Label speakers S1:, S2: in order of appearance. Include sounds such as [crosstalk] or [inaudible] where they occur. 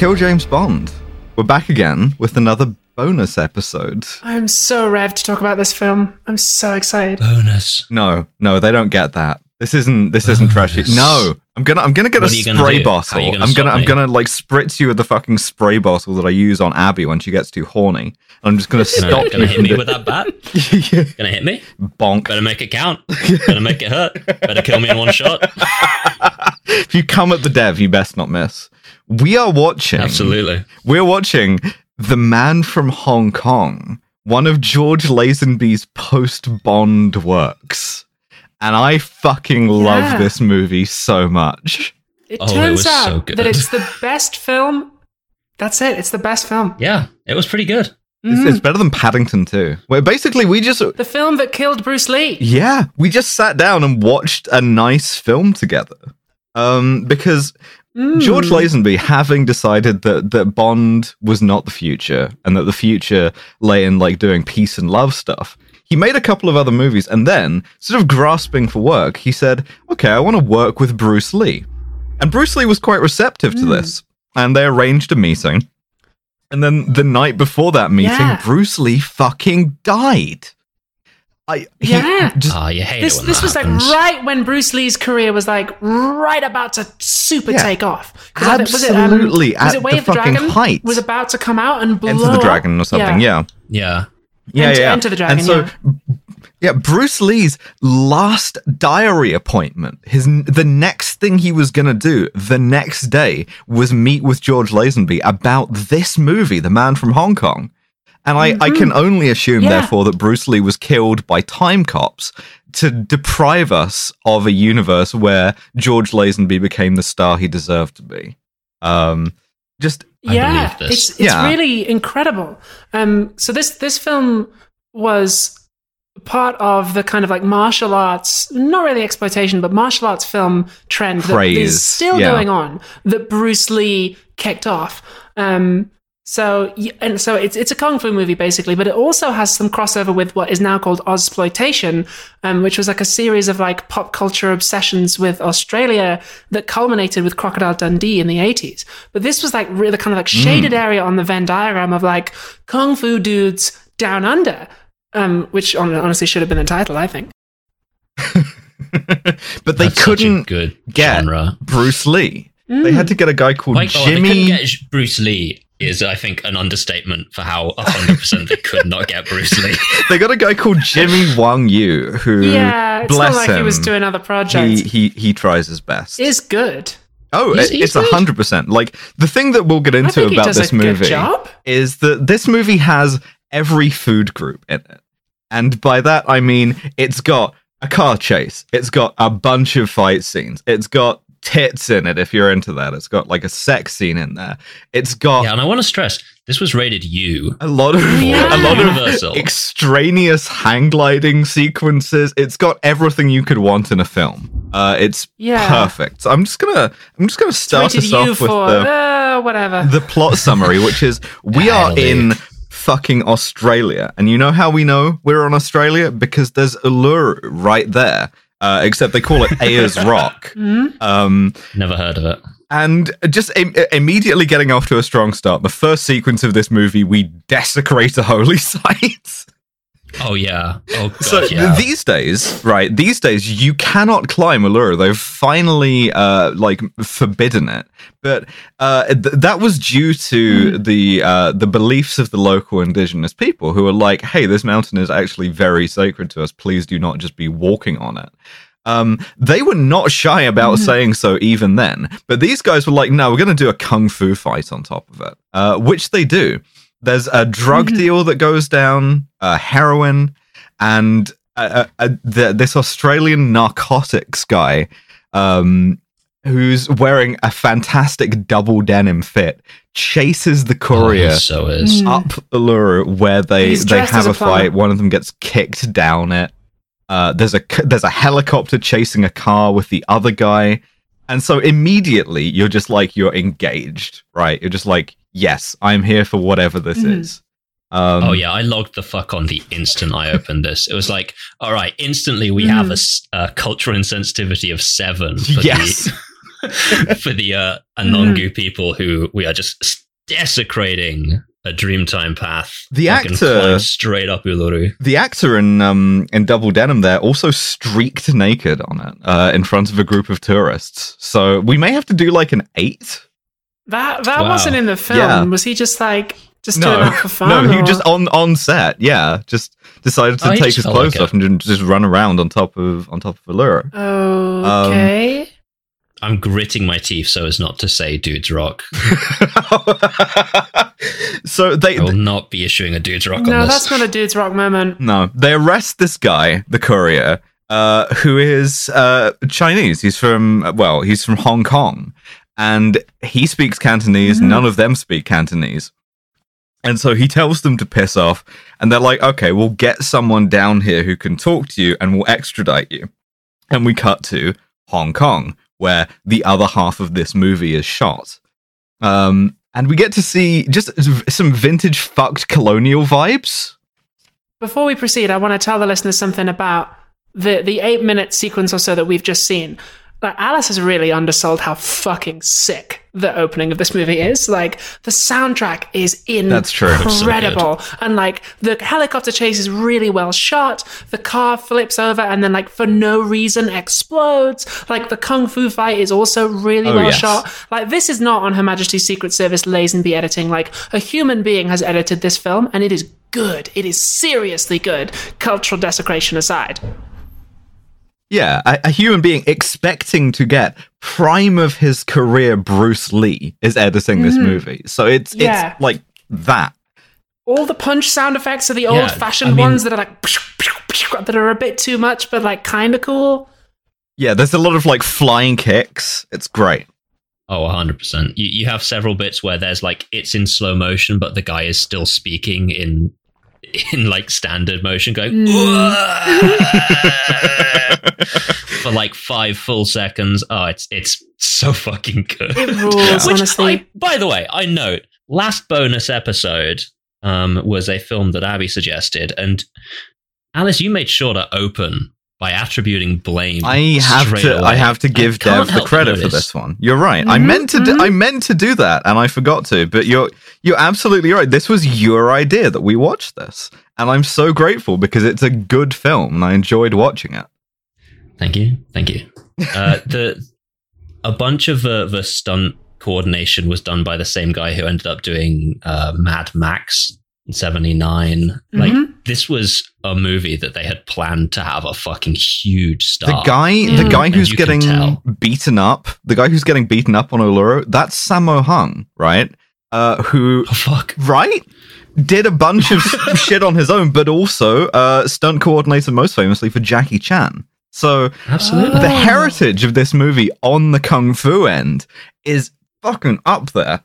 S1: Kill James Bond. We're back again with another bonus episode.
S2: I'm so revved to talk about this film. I'm so excited.
S3: Bonus.
S1: No, no, they don't get that. This isn't this isn't trashy. No, I'm gonna I'm gonna get
S3: What
S1: a
S3: are you gonna
S1: spray bottle.
S3: How are you gonna
S1: I'm gonna
S3: stop
S1: I'm
S3: me?
S1: gonna like spritz you with the fucking spray bottle that I use on Abby when she gets too horny. I'm just gonna
S3: Gonna,
S1: stop
S3: gonna hit me
S1: do-
S3: with that bat?
S1: Yeah, [laughs]
S3: Gonna hit me?
S1: bonk.
S3: Better make it count. Better make it hurt. Better kill me in one shot. [laughs]
S1: if you come at the dev, you best not miss. We are watching.
S3: Absolutely.
S1: We're watching The Man from Hong Kong, one of George Lazenby's post Bond works. And I fucking love
S2: Yeah.
S1: this movie so much.
S2: It
S3: Oh, it
S2: turns
S3: was
S2: out
S3: so good.
S2: that it's the best film. That's it. It's the best film.
S3: Yeah, it was pretty good.
S1: It's,
S2: Mhm.
S1: it's better than Paddington too. Where basically we just
S2: The film that killed Bruce Lee.
S1: yeah, we just sat down and watched a nice film together. Um, because
S2: Mm.
S1: George Lazenby, having decided that that Bond was not the future and that the future lay in like doing peace and love stuff, he made a couple of other movies and then, sort of grasping for work, he said, "Okay, I want to work with Bruce Lee," and Bruce Lee was quite receptive to
S2: Mm.
S1: this, and they arranged a meeting. And then the night before that meeting,
S2: Yeah.
S1: Bruce Lee fucking died. I he
S2: Yeah.
S1: just
S3: Ah, you hate
S2: This
S3: it when
S2: this
S3: that
S2: was
S3: happens.
S2: like right when Bruce Lee's career was like right about to super
S1: Yeah.
S2: take off. 'Cause I think-
S1: Absolutely,
S2: Was
S1: at
S2: it Way
S1: the
S2: of the
S1: fucking
S2: Dragon?
S1: height.
S2: Was about to come out and blow
S1: Enter the? Dragon or something, yeah.
S3: Yeah.
S1: Yeah,
S2: Enter-
S1: yeah.
S2: Enter the Dragon,
S1: And so, yeah. Bruce Lee's last diary appointment, his the next thing he was gonna do the next day was meet with George Lazenby about this movie, The Man from Hong Kong. And I, I can only assume,
S2: Yeah.
S1: therefore, that Bruce Lee was killed by time cops to deprive us of a universe where George Lazenby became the star he deserved to be. Um, just
S2: yeah,
S3: this.
S2: it's it's
S1: Yeah.
S2: really incredible. Um, so this this film was part of the kind of like martial arts, not really exploitation, but martial arts film trend that
S1: Craze,
S2: is still
S1: yeah.
S2: going on that Bruce Lee kicked off. Um, so and so it's it's a kung fu movie basically, but it also has some crossover with what is now called Ozploitation, um, which was like a series of like pop culture obsessions with Australia that culminated with Crocodile Dundee in the eighties. But this was like really kind of like shaded area on the Venn diagram of like kung fu dudes down under, um, which honestly should have been the title, I think. [laughs]
S1: but they
S3: That's
S1: couldn't
S3: good
S1: get
S3: genre.
S1: Bruce Lee.
S2: Mm.
S1: They had to get a guy called
S3: Like, oh, they couldn't
S1: Jimmy.
S3: get Bruce Lee is, I think, an understatement for how 100% they could not get Bruce Lee. [laughs]
S1: they got a guy called Jimmy Wang Yu, who
S2: Yeah, it's
S1: bless
S2: not like he was
S1: him,
S2: doing other
S1: he,
S2: projects.
S1: he he tries his best.
S2: is good.
S1: oh,
S3: He's- he's
S1: it's a hundred percent. Like the thing that we'll get into about this movie is that this movie has every food group in it, and by that I mean it's got a car chase, it's got a bunch of fight scenes, it's got tits in it if you're into that, it's got like a sex scene in there, it's got
S3: Yeah, and I want to stress this was rated U.
S1: a lot of
S2: Yeah.
S1: a lot of
S3: Universal.
S1: extraneous hang gliding sequences. It's got everything you could want in a film. Uh, it's
S2: Yeah.
S1: perfect. So I'm just gonna I'm just gonna start
S2: Rated
S1: us
S2: you
S1: off with
S2: for
S1: the
S2: uh, whatever.
S1: the plot summary, which is [laughs] we are in fucking Australia, and you know how we know we're on Australia because there's Uluru right there. Uh, except they call it Ayers [laughs] Rock.
S2: Hmm?
S1: Um,
S3: Never heard of it.
S1: and just Im- immediately getting off to a strong start. The first sequence of this movie, we desecrate a holy [laughs] site.
S3: Oh, yeah. Oh, [laughs] God,
S1: so
S3: yeah.
S1: these days, right? These days, you cannot climb Uluru. They've finally, uh, like, forbidden it. But uh, th- that was due to the uh, the beliefs of the local indigenous people, who are like, "Hey, this mountain is actually very sacred to us. Please do not just be walking on it." Um, they were not shy about saying so even then. But these guys were like, no, we're going to do a kung fu fight on top of it, uh, which they do. There's a drug deal that goes down, uh, heroin, and uh, uh, the, this Australian narcotics guy um, who's wearing a fantastic double denim fit chases the
S3: Oh,
S1: courier
S3: he so is.
S2: Mm.
S1: up Uluru where they
S2: He's
S1: they have
S2: a
S1: a fight. One of them gets kicked down it. Uh, there's a c- there's a helicopter chasing a car with the other guy, and so immediately you're just like you're engaged, right? You're just like, yes, I'm here for whatever this
S2: Mhm.
S1: is. Um,
S3: Oh yeah, I logged the fuck on the instant I opened this. It was like, all right, instantly we have a cultural insensitivity of seven for
S1: Yes.
S3: the [laughs] for the uh, Anangu people who we are just desecrating a Dreamtime path.
S1: The
S3: Fucking
S1: actor-
S3: climb straight up Uluru.
S1: The actor in um in Double Denim there also streaked naked on it uh, in front of a group of tourists. So we may have to do like an eight.
S2: That that
S3: Wow.
S2: wasn't in the film.
S1: Yeah.
S2: Was he just like just doing
S1: No,
S2: it for fun?
S1: no, he
S2: or-
S1: just on on set. Yeah, just decided to
S3: Oh,
S1: take his clothes
S3: like
S1: off and just run around on top of on top of Uluru.
S2: Okay.
S3: I'm gritting my teeth so as not to say dudes rock. [laughs]
S1: so they
S3: I will not be issuing a dudes rock
S2: no,
S3: on this.
S2: that's not a dude's rock moment.
S1: No, they arrest this guy, the courier, uh, who is uh, Chinese. He's from well, he's from Hong Kong, and he speaks Cantonese.
S2: Mhm.
S1: None of them speak Cantonese, and so he tells them to piss off. And they're like, "Okay, we'll get someone down here who can talk to you, and we'll extradite you." And we cut to Hong Kong, where the other half of this movie is shot. Um, and we get to see just some vintage fucked colonial vibes.
S2: Before we proceed, I want to tell the listeners something about the the eight minute sequence or so that we've just seen. Like Alice has really undersold how fucking sick the opening of this movie is. Like the soundtrack is
S1: That's true.
S3: so
S2: incredible, and like the helicopter chase is really well shot. The car flips over and then like for no reason explodes. Like the kung fu fight is also really
S1: Oh,
S2: well
S1: yes.
S2: shot. Like this is not on Her Majesty's Secret Service Lazenby editing. Like a human being has edited this film, and it is good. It is seriously good. Cultural desecration aside.
S1: Yeah, a, a human being expecting to get prime of his career Bruce Lee is editing this mm-hmm. movie. So it's
S2: Yeah.
S1: it's like that.
S2: All the punch sound effects are the
S3: Yeah,
S2: old-fashioned
S3: I mean-
S2: ones that are like that are a bit too much, but like kind of cool.
S1: Yeah, there's a lot of like flying kicks. It's great.
S3: Oh, 100%. You, you have several bits where there's like, it's in slow motion, but the guy is still speaking in [laughs] in like standard motion going mm. [laughs] [laughs] for like five full seconds. Oh, it's it's so fucking good.
S2: It [laughs] rules,
S3: Which
S2: honestly.
S3: I, by the way, I note last bonus episode um, was a film that Abby suggested, and Alice, you made sure to open by attributing blame.
S1: I have to
S3: away.
S1: I have to give
S3: can't
S1: Dev the credit for this one. You're right. I
S2: Mhm,
S1: meant to do. I meant to do that and I forgot to, but you're you're absolutely right. This was your idea that we watched this. And I'm so grateful because it's a good film and I enjoyed watching it.
S3: Thank you, thank you. Uh, [laughs] the a bunch of uh, the stunt coordination was done by the same guy who ended up doing uh, Mad Max in '79. Like
S2: Mhm.
S3: this was a movie that they had planned to have a fucking huge star.
S1: The guy, the guy who's getting beaten up, the guy who's getting beaten up on Uluru, that's Sammo Hung, right? Uh, who, [laughs]
S3: Oh fuck!
S1: right, did a bunch of [laughs] shit on his own, but also uh, stunt coordinator most famously for Jackie Chan. So
S3: Absolutely.
S1: the heritage of this movie on the kung fu end is fucking up there.